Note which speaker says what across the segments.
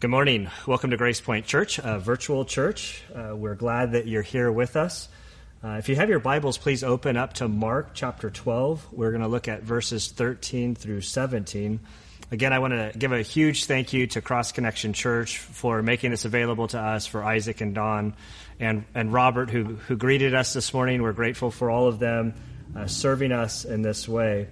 Speaker 1: Good morning. Welcome to Grace Point Church, a virtual church. Uh, we're glad that you're here with us. Uh, if you have your Bibles, please open up to Mark chapter 12. We're going to look at verses 13 through 17. Again, I want to give a huge thank you to Cross Connection Church for making this available to us, for Isaac and Don, and, and Robert, who, who greeted us this morning. We're grateful for all of them uh, serving us in this way.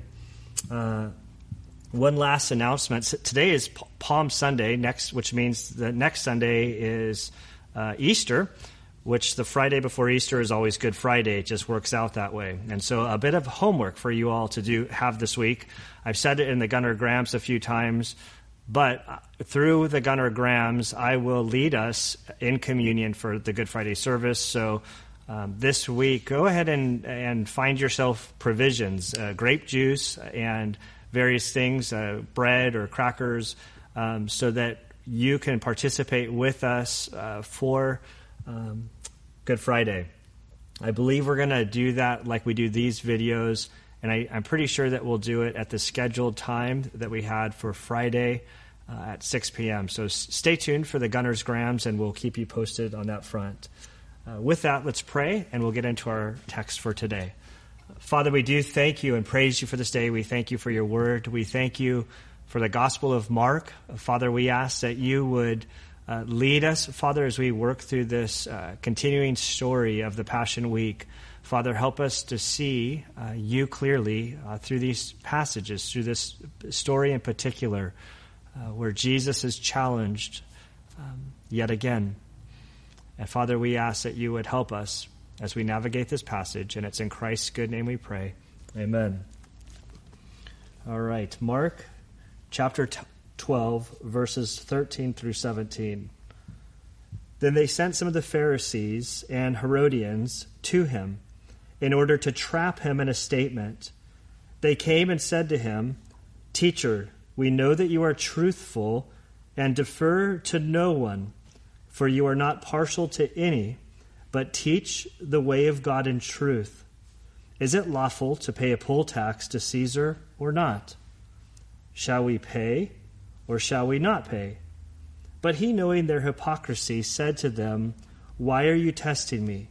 Speaker 1: One last announcement. Today is Palm Sunday, next, which means the next Sunday is uh, Easter, which the Friday before Easter is always Good Friday. It just works out that way. And so, a bit of homework for you all to do have this week. I've said it in the Gunnar Grams a few times, but uh, through the Gunnar Grams, I will lead us in communion for the Good Friday service. So. Um, this week, go ahead and, and find yourself provisions, uh, grape juice, and various things, uh, bread or crackers, um, so that you can participate with us uh, for um, Good Friday. I believe we're going to do that like we do these videos, and I, am pretty sure that we'll do it at the scheduled time that we had for Friday uh, at 6 p.m. So s- stay tuned for the Gunners Grams, and we'll keep you posted on that front. Uh, with that, let's pray, and we'll get into our text for today. Father, we do thank you and praise you for this day. We thank you for your word. We thank you for the Gospel of Mark. Father, we ask that you would uh, lead us, Father, as we work through this uh, continuing story of the Passion Week. Father, help us to see uh, you clearly uh, through these passages, through this story in particular, uh, where Jesus is challenged um, yet again. And Father, we ask that you would help us as we navigate this passage, and it's in Christ's good name we pray. Amen. All right, Mark chapter 12, verses 13 through 17. Then they sent some of the Pharisees and Herodians to him in order to trap him in a statement. They came and said to him, Teacher, we know that you are truthful and defer to no one, for you are not partial to any but teach the way of God in truth. Is it lawful to pay a poll tax to Caesar or not? Shall we pay or shall we not pay? But he, knowing their hypocrisy, said to them, Why are you testing me?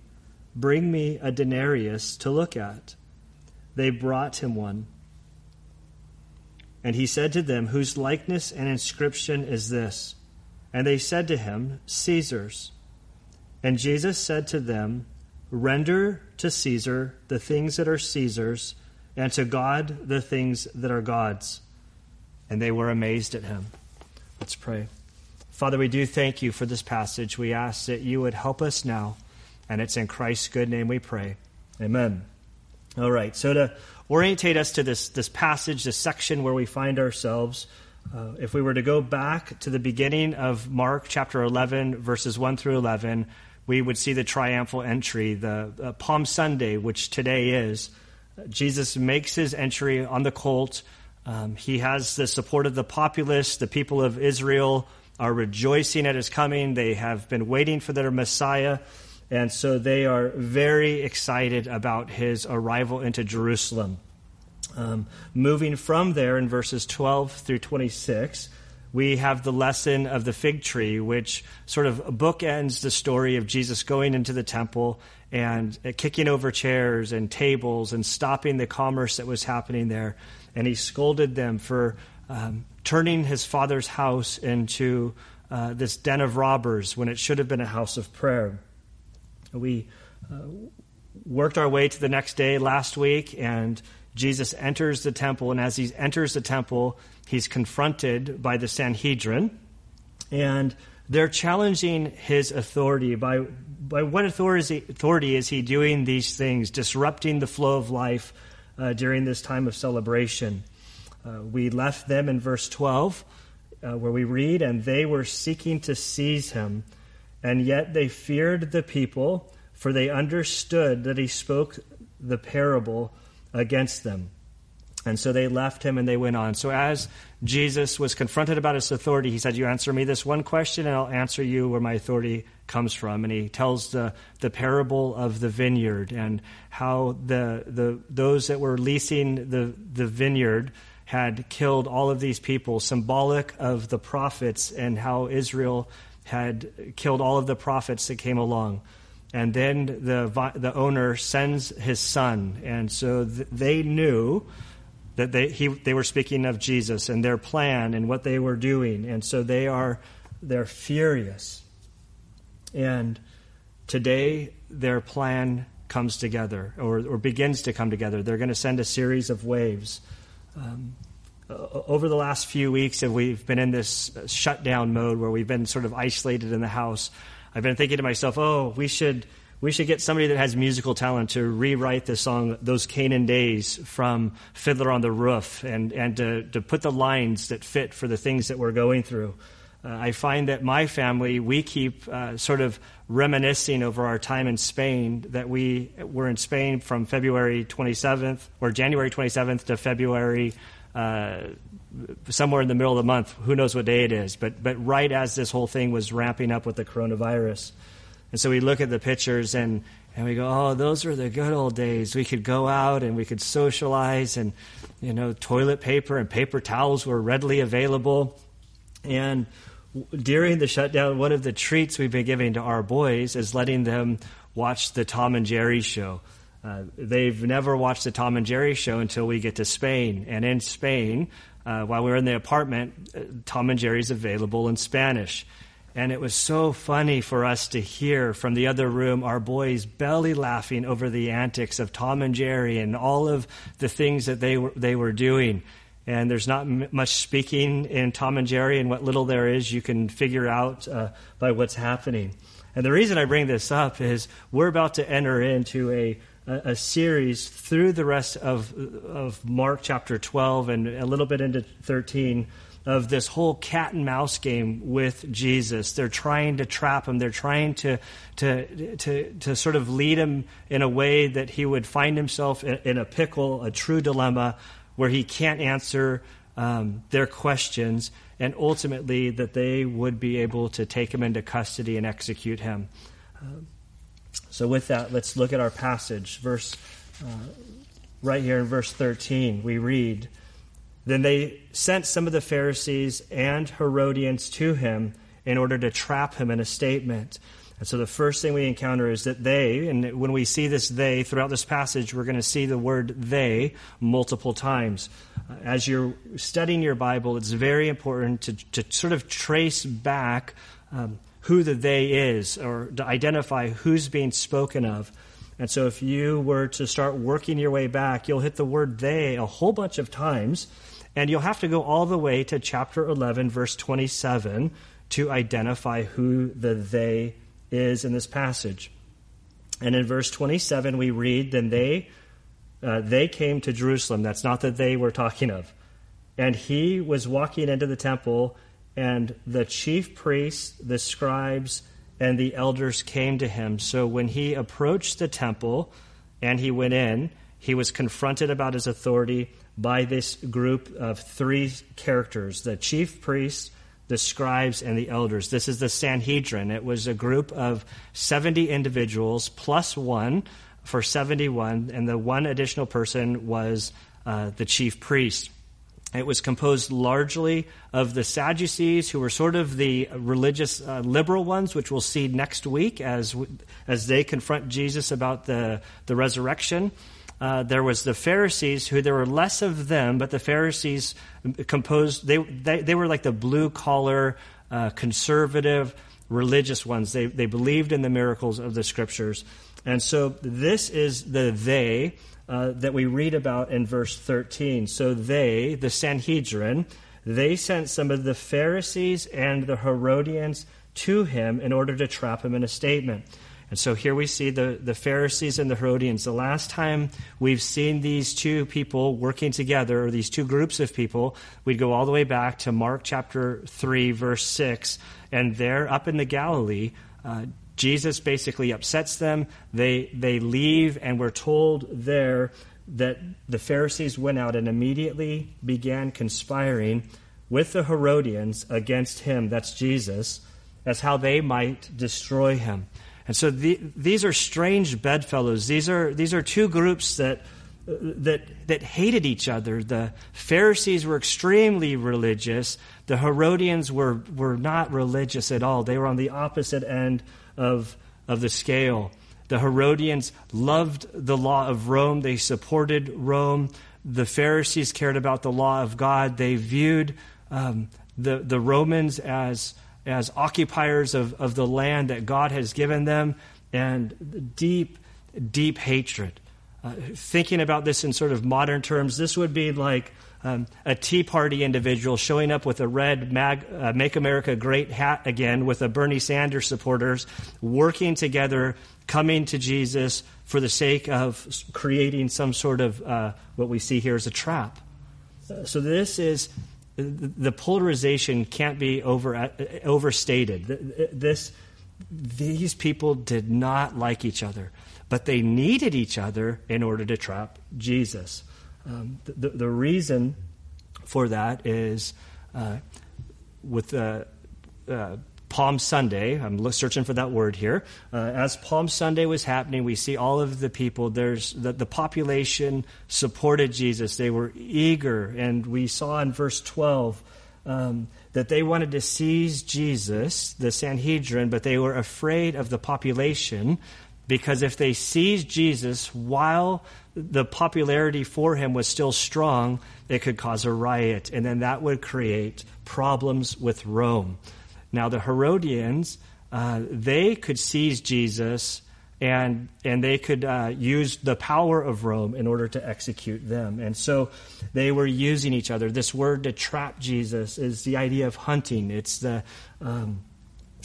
Speaker 1: Bring me a denarius to look at. They brought him one. And he said to them, Whose likeness and inscription is this? And they said to him, Caesar's. And Jesus said to them, Render to Caesar the things that are Caesar's, and to God the things that are God's. And they were amazed at him. Let's pray. Father, we do thank you for this passage. We ask that you would help us now, and it's in Christ's good name we pray. Amen. All right, so to orientate us to this, this passage, this section where we find ourselves, uh, if we were to go back to the beginning of Mark chapter 11, verses 1 through 11, we would see the triumphal entry, the uh, Palm Sunday, which today is. Jesus makes his entry on the colt. Um, he has the support of the populace. The people of Israel are rejoicing at his coming. They have been waiting for their Messiah. And so they are very excited about his arrival into Jerusalem. Um, moving from there in verses 12 through 26, we have the lesson of the fig tree, which sort of bookends the story of Jesus going into the temple and uh, kicking over chairs and tables and stopping the commerce that was happening there. And he scolded them for um, turning his father's house into uh, this den of robbers when it should have been a house of prayer. We uh, worked our way to the next day last week, and Jesus enters the temple. And as he enters the temple, he's confronted by the Sanhedrin, and they're challenging his authority. By, by what authority, authority is he doing these things, disrupting the flow of life uh, during this time of celebration? Uh, we left them in verse 12, uh, where we read, And they were seeking to seize him, and yet they feared the people, for they understood that he spoke the parable against them. And so they left him and they went on. So as Jesus was confronted about his authority, he said, You answer me this one question, and I'll answer you where my authority comes from. And he tells the, the parable of the vineyard and how the, the, those that were leasing the, the vineyard had killed all of these people, symbolic of the prophets and how Israel had killed all of the prophets that came along. And then the, the owner sends his son. And so th- they knew that they, he, they were speaking of Jesus and their plan and what they were doing. And so they are they're furious. And today their plan comes together or, or begins to come together. They're going to send a series of waves. Um, over the last few weeks, and we've been in this shutdown mode where we've been sort of isolated in the house. I've been thinking to myself, oh, we should we should get somebody that has musical talent to rewrite the song "Those Canaan Days" from Fiddler on the Roof, and and to, to put the lines that fit for the things that we're going through. Uh, I find that my family, we keep uh, sort of reminiscing over our time in Spain, that we were in Spain from February 27th or January 27th to February, uh, somewhere in the middle of the month. Who knows what day it is? But, but right as this whole thing was ramping up with the coronavirus. And so we look at the pictures and, and we go, oh, those were the good old days. We could go out and we could socialize, and, you know, toilet paper and paper towels were readily available. And during the shutdown, one of the treats we've been giving to our boys is letting them watch the Tom and Jerry show. Uh, they've never watched the Tom and Jerry show until we get to Spain. And in Spain, uh, while we are in the apartment, uh, Tom and Jerry's available in Spanish. And it was so funny for us to hear from the other room our boys belly laughing over the antics of Tom and Jerry and all of the things that they were, they were doing and there's not m- much speaking in Tom and Jerry, and what little there is, you can figure out uh, by what's happening. And the reason I bring this up is we're about to enter into a, a, series through the rest of, of Mark chapter 12 and a little bit into 13 of this whole cat and mouse game with Jesus. They're trying to trap him. They're trying to, to, to, to sort of lead him in a way that he would find himself in, in a pickle, a true dilemma, where he can't answer um, their questions, and ultimately that they would be able to take him into custody and execute him. Um, so, with that, let's look at our passage. Verse uh, right here in verse 13, we read Then they sent some of the Pharisees and Herodians to him in order to trap him in a statement. And so the first thing we encounter is that they, and when we see this they throughout this passage, we're going to see the word they multiple times. As you're studying your Bible, it's very important to, to sort of trace back um, who the they is or to identify who's being spoken of. And so if you were to start working your way back, you'll hit the word they a whole bunch of times, and you'll have to go all the way to chapter 11, verse 27 to identify who the they is in this passage. And in verse 27, we read, Then they, uh, they came to Jerusalem. That's not that they were talking of. And he was walking into the temple, and the chief priests, the scribes, and the elders came to him. So when he approached the temple and he went in, he was confronted about his authority by this group of three characters the chief priests, the scribes and the elders. This is the Sanhedrin. It was a group of 70 individuals plus one for 71, and the one additional person was uh, the chief priest. It was composed largely of the Sadducees, who were sort of the religious uh, liberal ones, which we'll see next week as, as they confront Jesus about the, the resurrection. Uh, there was the Pharisees, who there were less of them, but the Pharisees composed, they, they, they were like the blue collar, uh, conservative, religious ones. They, they believed in the miracles of the scriptures. And so this is the they uh, that we read about in verse 13. So they, the Sanhedrin, they sent some of the Pharisees and the Herodians to him in order to trap him in a statement. And so here we see the, the Pharisees and the Herodians. The last time we've seen these two people working together, or these two groups of people, we'd go all the way back to Mark chapter 3, verse 6. And there, up in the Galilee, uh, Jesus basically upsets them. They, they leave, and we're told there that the Pharisees went out and immediately began conspiring with the Herodians against him, that's Jesus, as how they might destroy him. And so the, these are strange bedfellows. These are, these are two groups that that, that hated each other. The Pharisees were extremely religious. The Herodians were, were not religious at all. They were on the opposite end of, of the scale. The Herodians loved the law of Rome, they supported Rome. The Pharisees cared about the law of God. They viewed um, the, the Romans as, as occupiers of, of the land that God has given them, and deep, deep hatred. Uh, thinking about this in sort of modern terms, this would be like um, a Tea Party individual showing up with a red Mag, uh, Make America Great hat again with a Bernie Sanders supporters, working together, coming to Jesus for the sake of creating some sort of uh, what we see here as a trap. So this is the polarization can't be over, uh, overstated. This, these people did not like each other but they needed each other in order to trap Jesus. Um, the, the, reason for that is uh, with uh, uh, Palm Sunday, I'm searching for that word here. Uh, as Palm Sunday was happening, we see all of the people. There's the, the population supported Jesus. They were eager, and we saw in verse 12 um, that they wanted to seize Jesus, the Sanhedrin, but they were afraid of the population because if they seized Jesus while the popularity for him was still strong, it could cause a riot, and then that would create problems with Rome. Now, the Herodians, uh, they could seize Jesus and and they could uh, use the power of Rome in order to execute them. And so they were using each other. This word to trap Jesus is the idea of hunting. It's the um,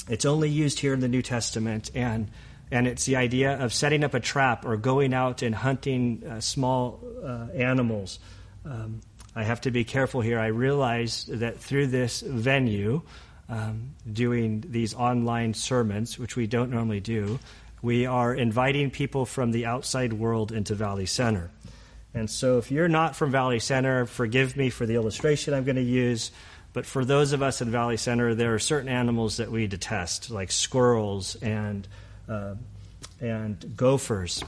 Speaker 1: it's only used here in the New Testament, and and it's the idea of setting up a trap or going out and hunting uh, small uh, animals. Um, I have to be careful here. I realize that through this venue, um, doing these online sermons, which we don't normally do, we are inviting people from the outside world into Valley Center. And so, if you're not from Valley Center, forgive me for the illustration I'm going to use. But for those of us in Valley Center, there are certain animals that we detest, like squirrels and uh, and gophers.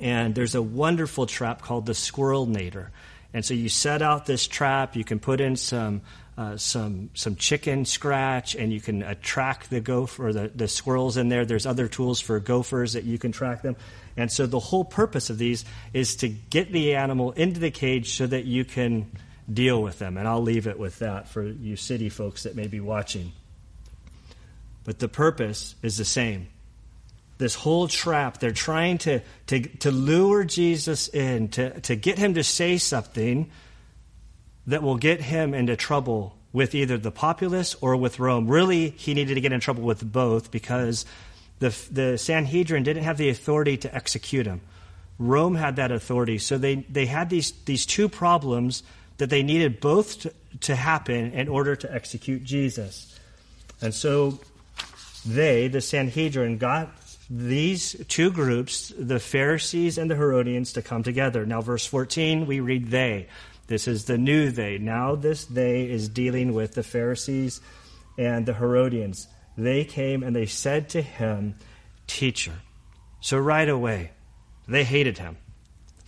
Speaker 1: And there's a wonderful trap called the Squirrelinator. And so you set out this trap, you can put in some uh, some some chicken scratch, and you can track the gopher or the, the squirrels in there. There's other tools for gophers that you can track them. And so the whole purpose of these is to get the animal into the cage so that you can deal with them. And I'll leave it with that for you city folks that may be watching. But the purpose is the same this whole trap. They're trying to, to, to lure Jesus in, to, to get him to say something that will get him into trouble with either the populace or with Rome. Really, he needed to get in trouble with both because the, the Sanhedrin didn't have the authority to execute him. Rome had that authority. So they, they had these, these two problems that they needed both to, to happen in order to execute Jesus. And so they, the Sanhedrin, got these two groups, the Pharisees and the Herodians, to come together. Now, verse 14, we read they. This is the new they. Now, this they is dealing with the Pharisees and the Herodians. They came and they said to him, Teacher. So, right away, they hated him.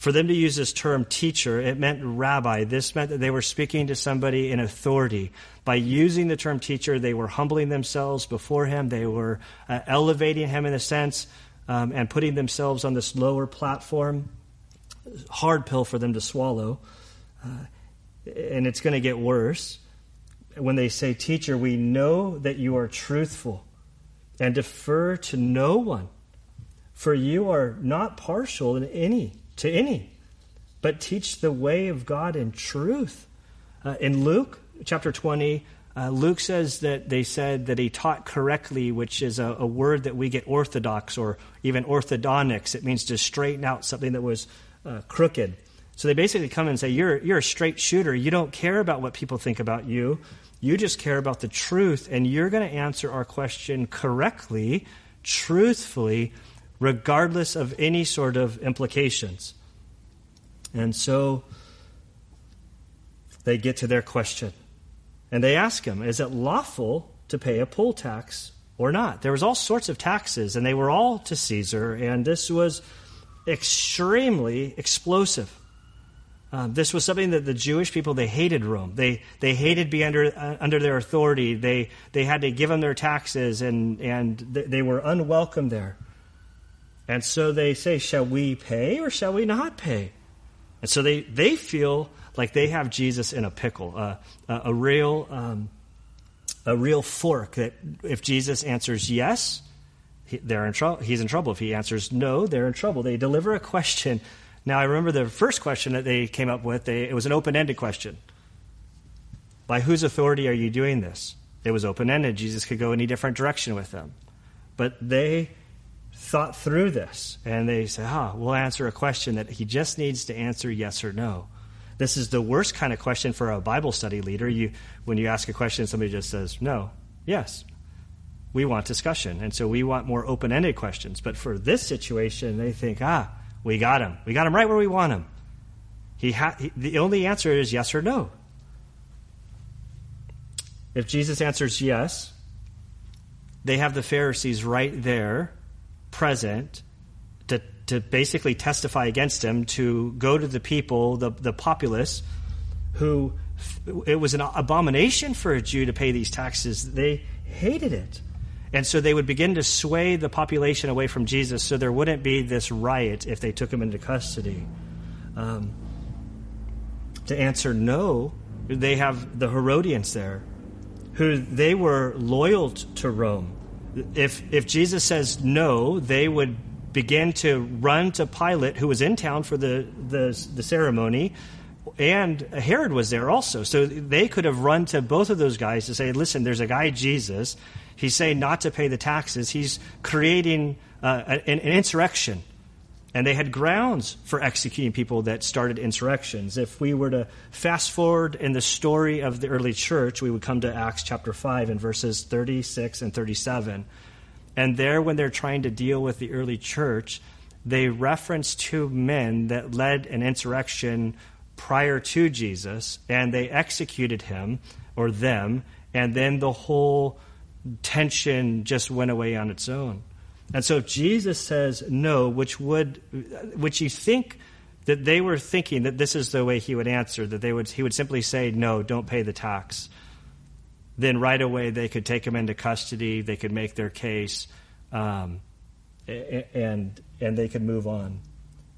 Speaker 1: For them to use this term teacher, it meant rabbi. This meant that they were speaking to somebody in authority. By using the term teacher, they were humbling themselves before him. They were uh, elevating him in a sense um, and putting themselves on this lower platform. Hard pill for them to swallow. Uh, and it's going to get worse. When they say, Teacher, we know that you are truthful and defer to no one, for you are not partial in any to any, but teach the way of God in truth. Uh, in Luke chapter 20, uh, Luke says that they said that he taught correctly, which is a, a, word that we get orthodox or even orthodontics. It means to straighten out something that was uh, crooked. So they basically come and say, you're, you're a straight shooter. You don't care about what people think about you. You just care about the truth, and you're going to answer our question correctly, truthfully, regardless of any sort of implications. And so they get to their question. And they ask him, Is it lawful to pay a poll tax or not? There was all sorts of taxes, and they were all to Caesar, and this was extremely explosive. Um, this was something that the Jewish people they hated Rome. They they hated being under uh, under their authority. They they had to give them their taxes, and and th- they were unwelcome there. And so they say, "Shall we pay or shall we not pay?" And so they they feel like they have Jesus in a pickle, uh, a, a real um, a real fork. That if Jesus answers yes, he, they're in trouble. He's in trouble. If he answers no, they're in trouble. They deliver a question now, I remember the first question that they came up with, they, it was an open ended question. By whose authority are you doing this? It was open ended. Jesus could go any different direction with them. But they thought through this and they say, ah, we'll answer a question that he just needs to answer yes or no. This is the worst kind of question for a Bible study leader. You, when you ask a question, somebody just says, no, yes. We want discussion. And so we want more open ended questions. But for this situation, they think, ah, we got him. We got him right where we want him. He ha- he, the only answer is yes or no. If Jesus answers yes, they have the Pharisees right there, present, to, to basically testify against him, to go to the people, the, the populace, who it was an abomination for a Jew to pay these taxes. They hated it. And so they would begin to sway the population away from Jesus so there wouldn't be this riot if they took him into custody. Um, to answer no, they have the Herodians there, who they were loyal to Rome. If, if Jesus says no, they would begin to run to Pilate, who was in town for the, the, the ceremony, and Herod was there also. So they could have run to both of those guys to say, listen, there's a guy, Jesus, He's saying not to pay the taxes. He's creating uh, an, an insurrection. And they had grounds for executing people that started insurrections. If we were to fast forward in the story of the early church, we would come to Acts chapter 5 and verses 36 and 37. And there, when they're trying to deal with the early church, they reference two men that led an insurrection prior to Jesus, and they executed him or them, and then the whole tension just went away on its own. And so if Jesus says no, which would, which you think that they were thinking that this is the way he would answer, that they would, he would simply say, no, don't pay the tax. Then right away they could take him into custody, they could make their case, um, and, and they could move on.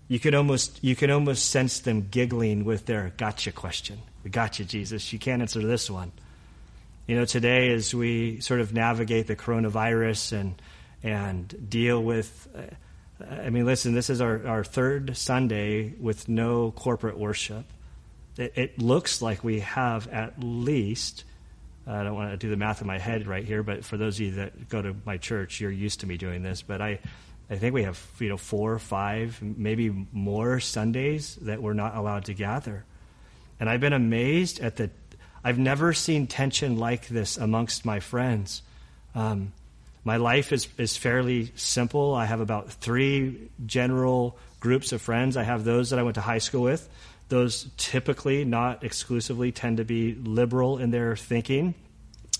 Speaker 1: You could almost, you could almost sense them giggling with their gotcha question. We got you, Jesus. You can't answer this one. You know, today as we sort of navigate the coronavirus and and deal with, uh, I mean, listen, this is our, our third Sunday with no corporate worship. It, it looks like we have at least. I don't want to do the math in my head right here, but for those of you that go to my church, you're used to me doing this. But I, I think we have you know four or five, maybe more Sundays that we're not allowed to gather, and I've been amazed at the I've never seen tension like this amongst my friends. Um, my life is, is fairly simple. I have about three general groups of friends. I have those that I went to high school with. Those typically, not exclusively, tend to be liberal in their thinking.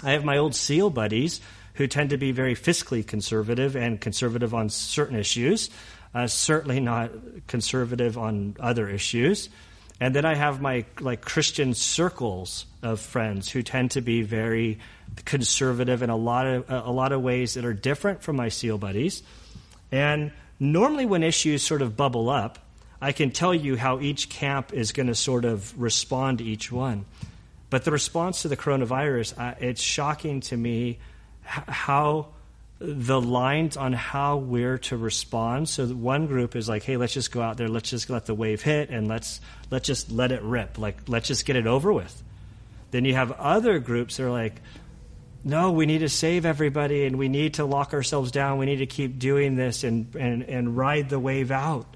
Speaker 1: I have my old SEAL buddies who tend to be very fiscally conservative and conservative on certain issues, uh, certainly not conservative on other issues. And then I have my like Christian circles of friends who tend to be very conservative in a lot of a lot of ways that are different from my SEAL buddies. And normally, when issues sort of bubble up, I can tell you how each camp is going to sort of respond to each one. But the response to the coronavirus, uh, it's shocking to me how the lines on how we're to respond. So one group is like, "Hey, let's just go out there, let's just let the wave hit, and let's let's just let it rip. Like, let's just get it over with." Then you have other groups that are like, "No, we need to save everybody, and we need to lock ourselves down. We need to keep doing this and and and ride the wave out."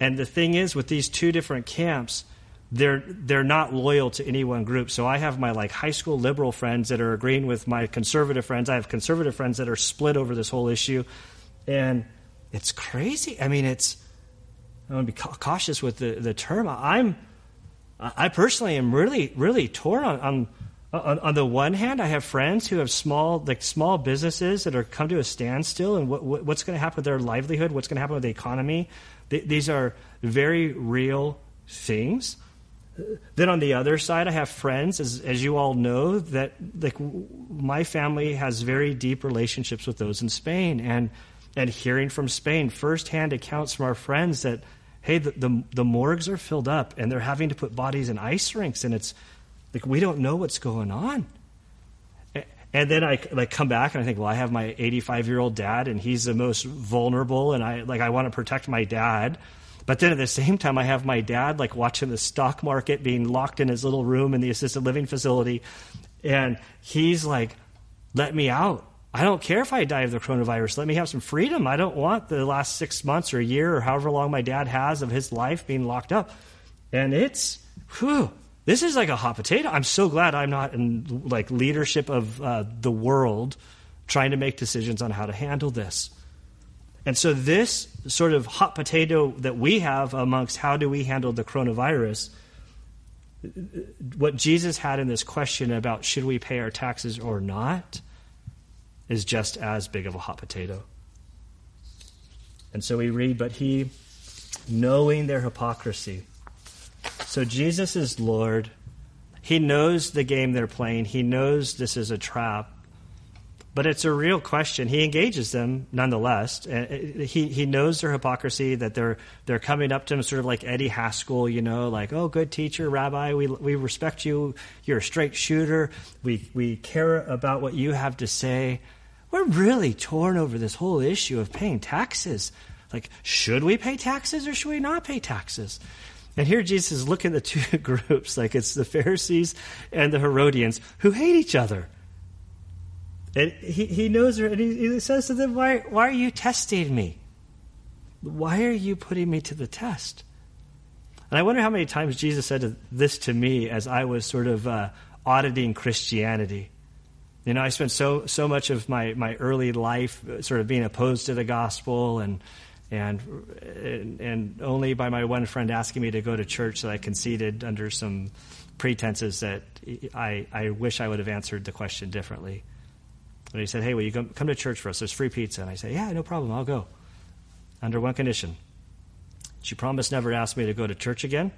Speaker 1: And the thing is, with these two different camps, they're they're not loyal to any one group. So I have my like high school liberal friends that are agreeing with my conservative friends. I have conservative friends that are split over this whole issue, and it's crazy. I mean, it's I want to be cautious with the the term. I'm I personally am really really torn on. on Uh, on, on, the one hand, I have friends who have small, like small businesses that are come to a standstill, and what, what, what's going to happen with their livelihood? What's going to happen with the economy? Th- these are very real things. Then on the other side, I have friends, as, as you all know, that like my family has very deep relationships with those in Spain, and and hearing from Spain firsthand accounts from our friends that hey, the, the, the morgues are filled up, and they're having to put bodies in ice rinks, and it's like we don't know what's going on. And then I like come back and I think, well, I have my 85 year old dad, and he's the most vulnerable, and I like I want to protect my dad. But then at the same time, I have my dad like watching the stock market being locked in his little room in the assisted living facility, and he's like, "Let me out. I don't care if I die of the coronavirus. Let me have some freedom. I don't want the last six months or a year or however long my dad has of his life being locked up." And it's, whew, this is like a hot potato. I'm so glad I'm not in like leadership of uh, the world trying to make decisions on how to handle this. And so this sort of hot potato that we have amongst how do we handle the coronavirus what Jesus had in this question about should we pay our taxes or not is just as big of a hot potato. And so we read, but he, knowing their hypocrisy, so Jesus is Lord. He knows the game they're playing, he knows this is a trap. But it's a real question. He engages them nonetheless. Uh, uh, he, he knows their hypocrisy, that they're, they're coming up to him sort of like Eddie Haskell, you know, like, oh, good teacher, rabbi, we, we respect you. You're a straight shooter. We, we care about what you have to say. We're really torn over this whole issue of paying taxes. Like, should we pay taxes or should we not pay taxes? And here Jesus is looking at the two groups, like it's the Pharisees and the Herodians, who hate each other. And he, he knows her, and he, he says to them, why, why are you testing me? Why are you putting me to the test? And I wonder how many times Jesus said this to me as I was sort of uh, auditing Christianity. You know, I spent so so much of my, my early life uh, sort of being opposed to the gospel and and and only by my one friend asking me to go to church that I conceded under some pretenses that I I wish I would have answered the question differently. And he said, "Hey, will you come, come to church for us? There's free pizza." And I said, "Yeah, no problem. I'll go." Under one condition. She promised never to ask me to go to church again.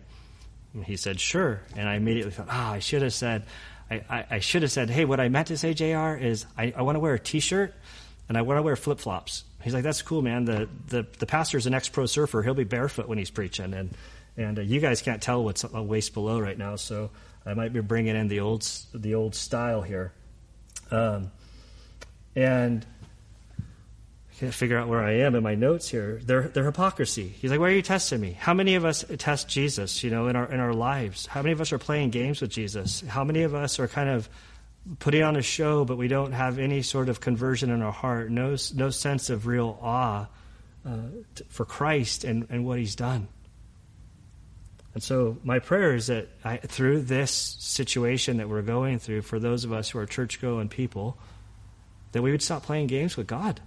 Speaker 1: And he said, "Sure." And I immediately thought, "Ah, oh, I should have said." I, I, I, should have said, hey, what I meant to say, JR, is I, I want to wear a t shirt and I want to wear flip flops. He's like, that's cool, man. The, the, the pastor's an ex pro surfer. He'll be barefoot when he's preaching. And, and uh, you guys can't tell what's a waist below right now, so I might be bringing in the old, the old style here. Um, and I can't figure out where I am in my notes here. Their hypocrisy. He's like, why are you testing me? How many of us test Jesus, you know, in our, in our lives? How many of us are playing games with Jesus? How many of us are kind of putting on a show, but we don't have any sort of conversion in our heart, no, no sense of real awe uh, t- for Christ and, and what He's done. And so, my prayer is that I, through this situation that we're going through, for those of us who are church going people, that we would stop playing games with God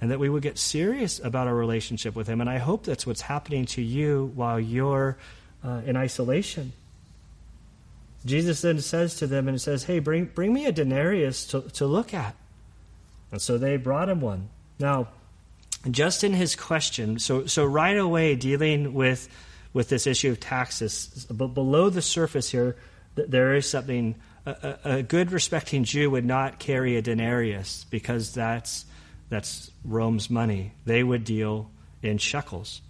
Speaker 1: and that we would get serious about our relationship with Him. And I hope that's what's happening to you while you're uh, in isolation. Jesus then says to them and says, Hey, bring, bring me a denarius to, to look at. And so they brought him one. Now, just in his question, so, so right away dealing with, with this issue of taxes, but below the surface here, there is something. A, a, good respecting Jew would not carry a denarius because that's, that's Rome's money. They would deal in shekels.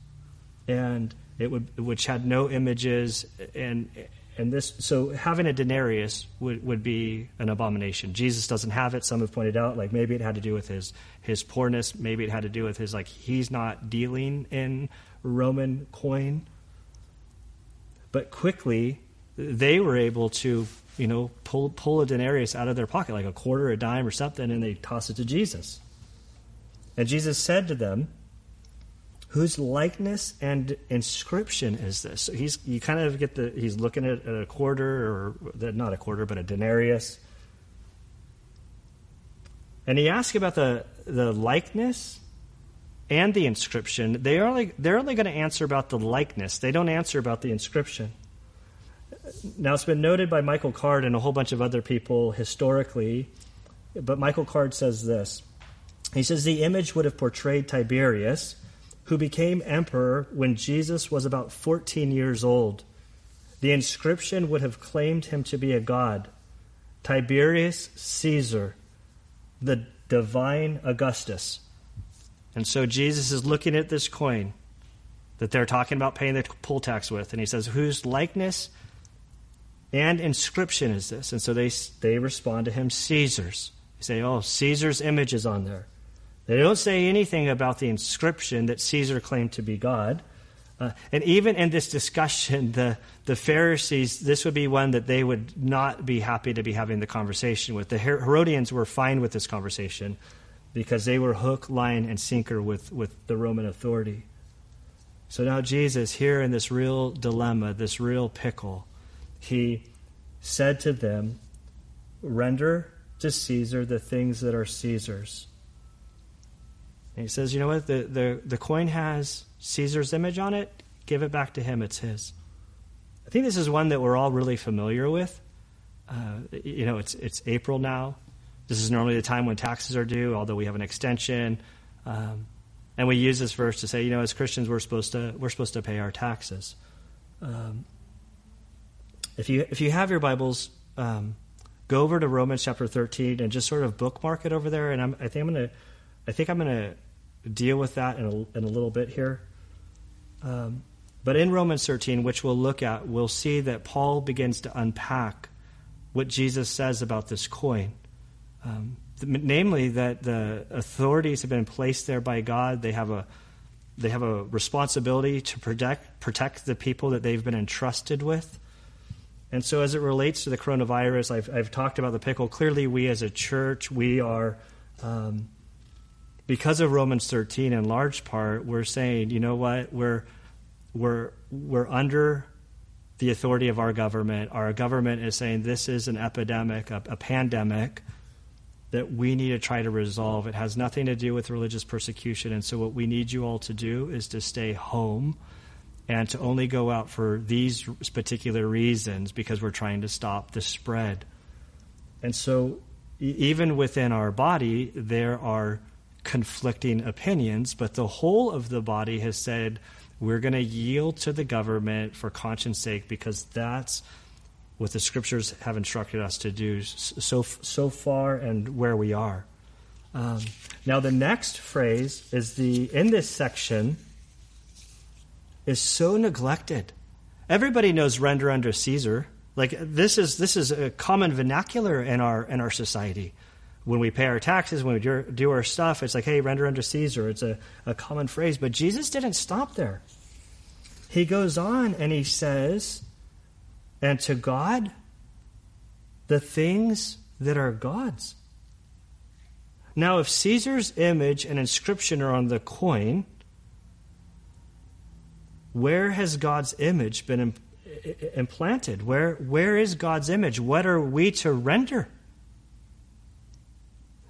Speaker 1: And it would, which had no images and and this so having a denarius would, would be an abomination. Jesus doesn't have it. Some have pointed out like maybe it had to do with his his poorness. Maybe it had to do with his like he's not dealing in roman coin. But quickly they were able to you know pull pull a denarius out of their pocket like a quarter a dime or something and they toss it to jesus. And jesus said to them whose likeness and inscription is this? So he's you kind of get the he's looking at, a quarter or not a quarter but a denarius, and he asks about the the likeness and the inscription. They only they're only going to answer about the likeness. They don't answer about the inscription. Now it's been noted by Michael Card and a whole bunch of other people historically, but Michael Card says this. He says the image would have portrayed Tiberius who became emperor when Jesus was about 14 years old. The inscription would have claimed him to be a god. Tiberius Caesar, the divine Augustus. And so Jesus is looking at this coin that they're talking about paying the poll tax with, and he says, Whose likeness and inscription is this? And so they, they respond to him, Caesar's. They say, Oh, Caesar's image is on there. They don't say anything about the inscription that Caesar claimed to be God. Uh, and even in this discussion, the, the Pharisees, this would be one that they would not be happy to be having the conversation with. The Herodians were fine with this conversation because they were hook, line, and sinker with, with the Roman authority. So now Jesus, here in this real dilemma, this real pickle, he said to them, Render to Caesar the things that are Caesar's. And he says, You know what? The, the, the coin has Caesar's image on it. Give it back to him. It's his. I think this is one that we're all really familiar with. Uh, you know, it's, it's April now. This is normally the time when taxes are due, although we have an extension. Um, and we use this verse to say, you know, as Christians, we're supposed to, we're supposed to pay our taxes. Um, if, you, if you have your Bibles, um, go over to Romans chapter 13 and just sort of bookmark it over there. And I'm, I think I'm going to I think I'm going to deal with that in a, in a little bit here. Um, but in Romans 13, which we'll look at, we'll see that Paul begins to unpack what Jesus says about this coin. Um, namely, that the authorities have been placed there by God. They have a they have a responsibility to protect protect the people that they've been entrusted with. And so, as it relates to the coronavirus, I've, I've talked about the pickle. Clearly, we as a church, we are um, because of Romans 13, in large part, we're saying, you know what, we're we're we're under the authority of our government. Our government is saying this is an epidemic, a, a pandemic that we need to try to resolve. It has nothing to do with religious persecution, and so what we need you all to do is to stay home and to only go out for these particular reasons because we're trying to stop the spread. And so, even within our body, there are conflicting opinions, but the whole of the body has said, we're going to yield to the government for conscience sake because that's what the scriptures have instructed us to do so, so far and where we are. Um, now, the next phrase is the, in this section, is so neglected. Everybody knows render under Caesar. Like this is this is a common vernacular in our in our society when we pay our taxes, when we do our stuff, it's like, hey, render unto Caesar. It's a, a common phrase. But Jesus didn't stop there. He goes on and he says, and to God, the things that are God's. Now, if Caesar's image and inscription are on the coin, where has God's image been implanted? Where, where is God's image? What are we to render?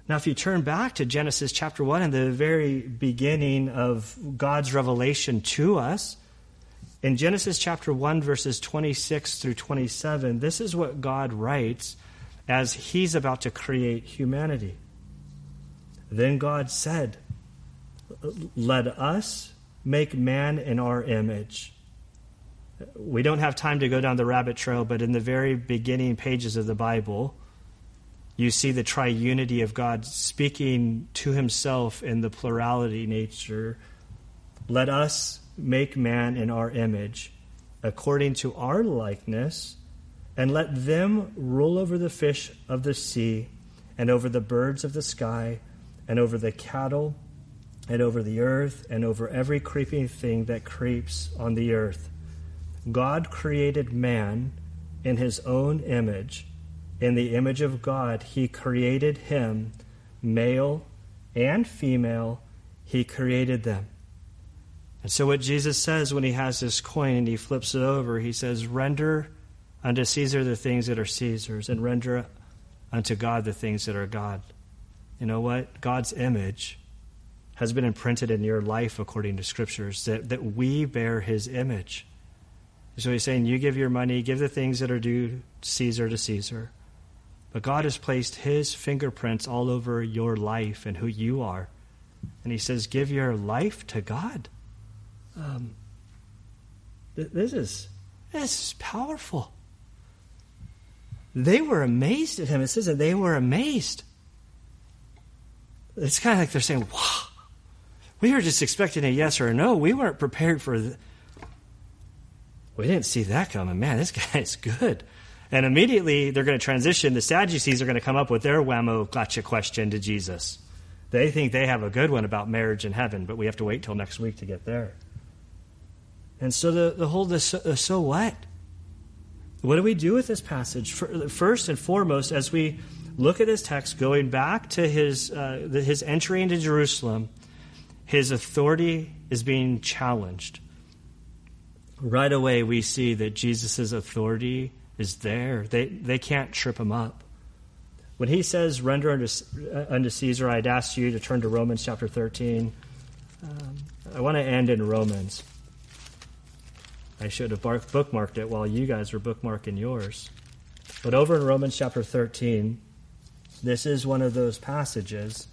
Speaker 1: Now, if you turn back to Genesis chapter 1 and the very beginning of God's revelation to us, in Genesis chapter 1, verses 26 through 27, this is what God writes as he's about to create humanity. Then God said, Let us make man in our image. We don't have time to go down the rabbit trail, but in the very beginning pages of the Bible, you see the triunity of God speaking to himself in the plurality nature. Let us make man in our image, according to our likeness, and let them rule over the fish of the sea, and over the birds of the sky, and over the cattle, and over the earth, and over every creeping thing that creeps on the earth. God created man in his own image in the image of God, he created him, male and female, he created them. And so, what Jesus says when he has this coin and he flips it over, he says, Render unto Caesar the things that are Caesar's, and render unto God the things that are God. You know what? God's image has been imprinted in your life according to scriptures, that, that we bear his image. So he's saying, You give your money, give the things that are due Caesar to Caesar. But God has placed His fingerprints all over your life and who you are. And He says, Give your life to God. Um, this is This is powerful. They were amazed at him. It says that they were amazed. It's kind of like they're saying, wow, we were just expecting a yes or a no. We weren't prepared for the. We didn't see that coming. Man, this guy's good. And immediately they're going to transition. The Sadducees are going to come up with their whammo gotcha question to Jesus. They think they have a good one about marriage in heaven, but we have to wait till next week to get there. And so the, the whole the so what? What do we do with this passage? First and foremost, as we look at this text, going back to his, uh, his entry into Jerusalem, his authority is being challenged. Right away, we see that Jesus' authority is there. They, they can't trip him up. When he says, render unto, unto Caesar, I'd ask you to turn to Romans chapter 13. Um, I want to end in Romans. I should have bookmarked it while you guys were bookmarking yours. But over in Romans chapter 13, this is one of those passages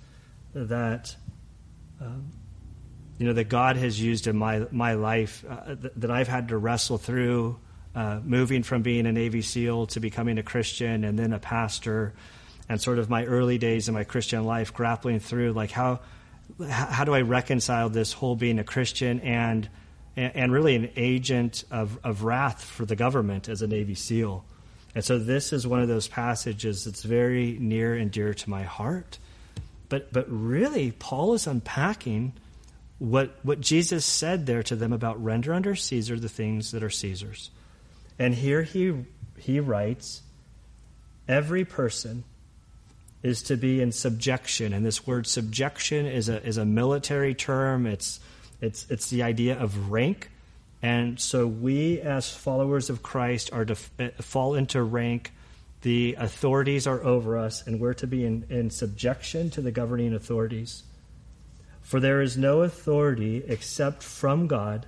Speaker 1: that um, you know that God has used in my my life uh, th- that I've had to wrestle through, uh, moving from being a Navy SEAL to becoming a Christian and then a pastor, and sort of my early days in my Christian life, grappling through like how how do I reconcile this whole being a Christian and and, really an agent of, of wrath for the government as a Navy SEAL. And so this is one of those passages that's very near and dear to my heart. But, but really, Paul is unpacking what, what Jesus said there to them about render under Caesar the things that are Caesar's. And here he, he writes every person is to be in subjection. And this word subjection is a, is a military term, it's, it's, it's the idea of rank. And so we, as followers of Christ, are to uh, fall into rank. The authorities are over us, and we're to be in, in subjection to the governing authorities. For there is no authority except from God,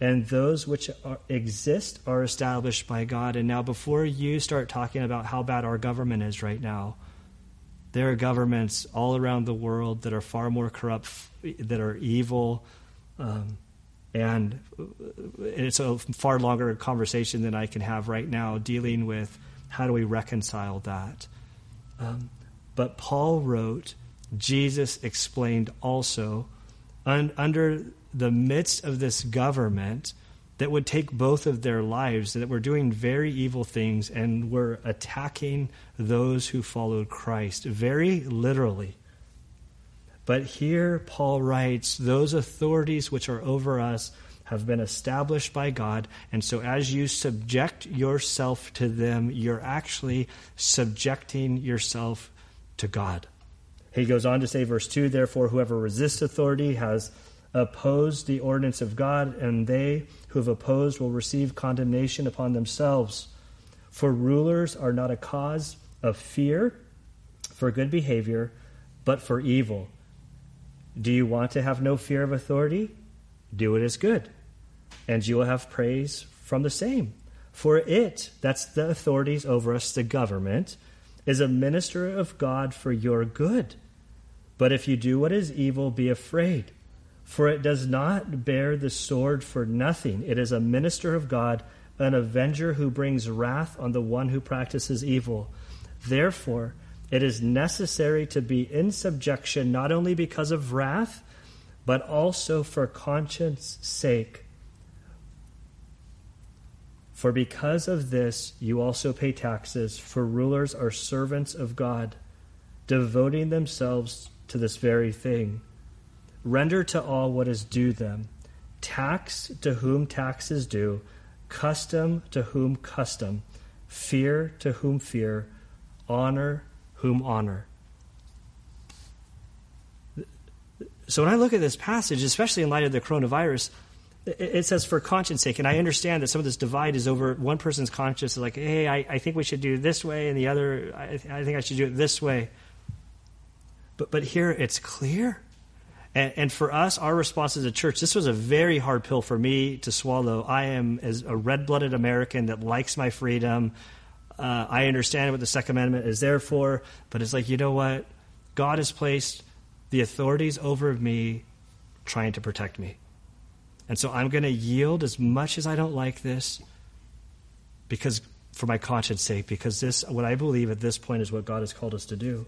Speaker 1: and those which are, exist are established by God. And now, before you start talking about how bad our government is right now, there are governments all around the world that are far more corrupt, that are evil, um, and it's a far longer conversation than I can have right now dealing with how do we reconcile that. Um, but Paul wrote, Jesus explained also, un- under the midst of this government that would take both of their lives, that were doing very evil things and were attacking those who followed Christ, very literally. But here Paul writes, those authorities which are over us have been established by God. And so as you subject yourself to them, you're actually subjecting yourself to God. He goes on to say, verse 2 Therefore, whoever resists authority has opposed the ordinance of God, and they who have opposed will receive condemnation upon themselves. For rulers are not a cause of fear for good behavior, but for evil. Do you want to have no fear of authority? Do what is good, and you will have praise from the same. For it, that's the authorities over us, the government, is a minister of God for your good. But if you do what is evil, be afraid. For it does not bear the sword for nothing. It is a minister of God, an avenger who brings wrath on the one who practices evil. Therefore, it is necessary to be in subjection not only because of wrath, but also for conscience sake. For because of this you also pay taxes, for rulers are servants of God, devoting themselves to this very thing. Render to all what is due them tax to whom tax is due, custom to whom custom, fear to whom fear, honor whom honor. So when I look at this passage, especially in light of the coronavirus, it says for conscience sake, and I understand that some of this divide is over one person's conscience, like, hey, I, I think we should do this way, and the other, I, I, think I should do it this way. But, but here it's clear. And, and for us, our response as a church, this was a very hard pill for me to swallow. I am as a red blooded American that likes my freedom. Uh, I understand what the Second Amendment is there for, but it's like, you know what? God has placed the authorities over me trying to protect me. And so I'm going to yield as much as I don't like this because for my conscience sake, because this, what I believe at this point is what God has called us to do.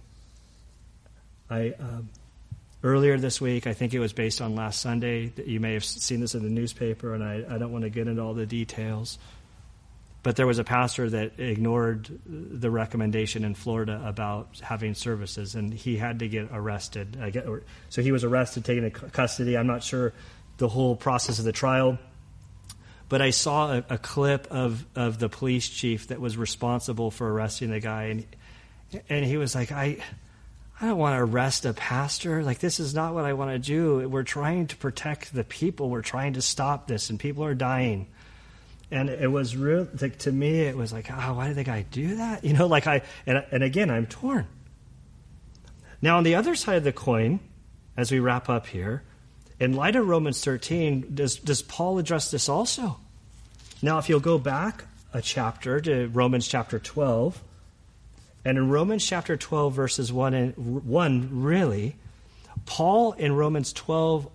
Speaker 1: I, um, earlier this week, I think it was based on last Sunday, that you may have seen this in the newspaper, and I, I don't want to get into all the details. But there was a pastor that ignored the recommendation in Florida about having services, and he had to get arrested. so he was arrested, taken into custody. I'm not sure the whole process of the trial, but I saw a, a clip of, of the police chief that was responsible for arresting the guy, and and he was like, I. I don't want to arrest a pastor. Like, this is not what I want to do. We're trying to protect the people. We're trying to stop this, and people are dying and it was real like to me it was like oh why did the guy do that you know like i and, and again i'm torn now on the other side of the coin as we wrap up here in light of romans 13 does, does paul address this also now if you'll go back a chapter to romans chapter 12 and in romans chapter 12 verses 1 and 1 really paul in romans 12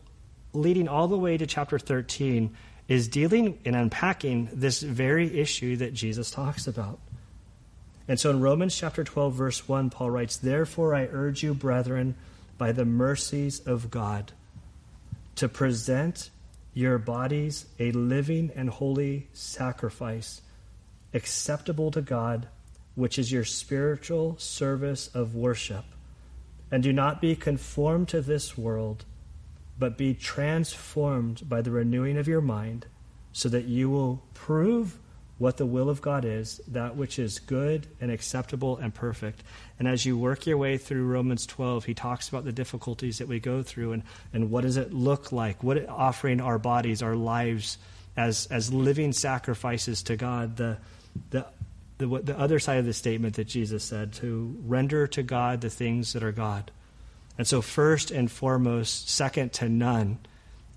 Speaker 1: leading all the way to chapter 13 is dealing and unpacking this very issue that Jesus talks about. And so in Romans chapter 12, verse 1, Paul writes, Therefore I urge you, brethren, by the mercies of God, to present your bodies a living and holy sacrifice, acceptable to God, which is your spiritual service of worship. And do not be conformed to this world but be transformed by the renewing of your mind, so that you will prove what the will of God is, that which is good and acceptable and perfect. And as you work your way through Romans 12, he talks about the difficulties that we go through and, and what does it look like, what offering our bodies, our lives as, as living sacrifices to God. The, the, the, the other side of the statement that Jesus said, to render to God the things that are God. And so, first and foremost, second to none,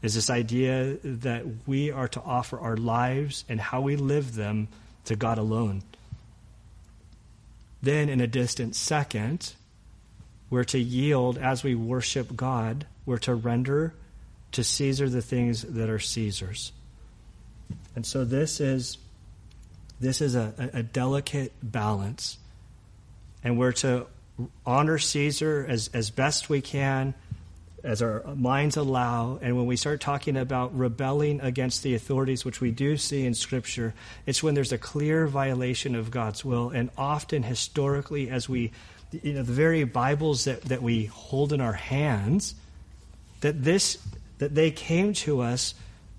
Speaker 1: is this idea that we are to offer our lives and how we live them to God alone. Then, in a distant second, we're to yield as we worship God, we're to render to Caesar the things that are Caesar's. And so this is this is a, a delicate balance. And we're to honor Caesar as, as best we can, as our minds allow. And when we start talking about rebelling against the authorities, which we do see in Scripture, it's when there's a clear violation of God's will. And often, historically, as we, you know, the very Bibles that, that we hold in our hands, that this, that they came to us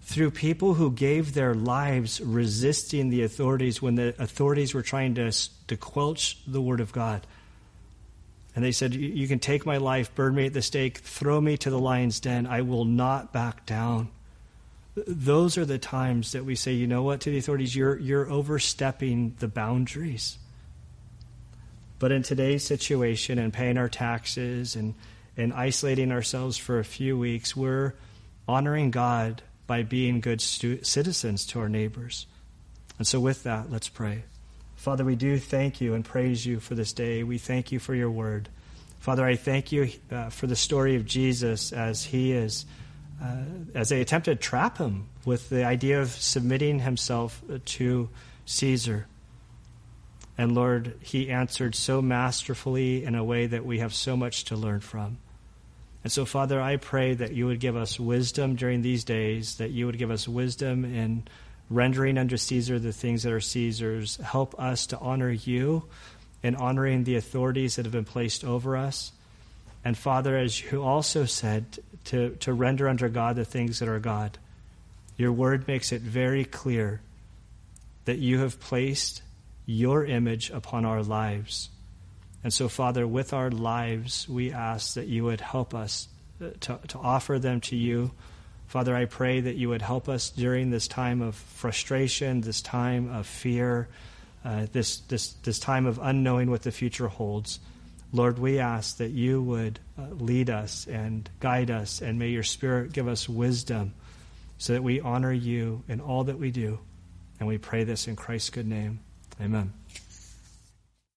Speaker 1: through people who gave their lives resisting the authorities when the authorities were trying to, to quelch the Word of God. And they said, You can take my life, burn me at the stake, throw me to the lion's den. I will not back down. Those are the times that we say, You know what, to the authorities, you're, you're overstepping the boundaries. But in today's situation and paying our taxes and, and isolating ourselves for a few weeks, we're honoring God by being good stu- citizens to our neighbors. And so, with that, let's pray. Father, we do thank you and praise you for this day. We thank you for your word. Father, I thank you uh, for the story of Jesus as he is, uh, as they attempted to trap him with the idea of submitting himself to Caesar. And Lord, he answered so masterfully in a way that we have so much to learn from. And so, Father, I pray that you would give us wisdom during these days, that you would give us wisdom in rendering unto Caesar the things that are Caesar's. Help us to honor you in honoring the authorities that have been placed over us. And Father, as you also said, to, to render unto God the things that are God. Your word makes it very clear that you have placed your image upon our lives. And so, Father, with our lives, we ask that you would help us to, to offer them to you Father, I pray that you would help us during this time of frustration, this time of fear, uh, this, this, this time of unknowing what the future holds. Lord, we ask that you would uh, lead us and guide us, and may your Spirit give us wisdom so that we honor you in all that we do. And we pray this in Christ's good name. Amen.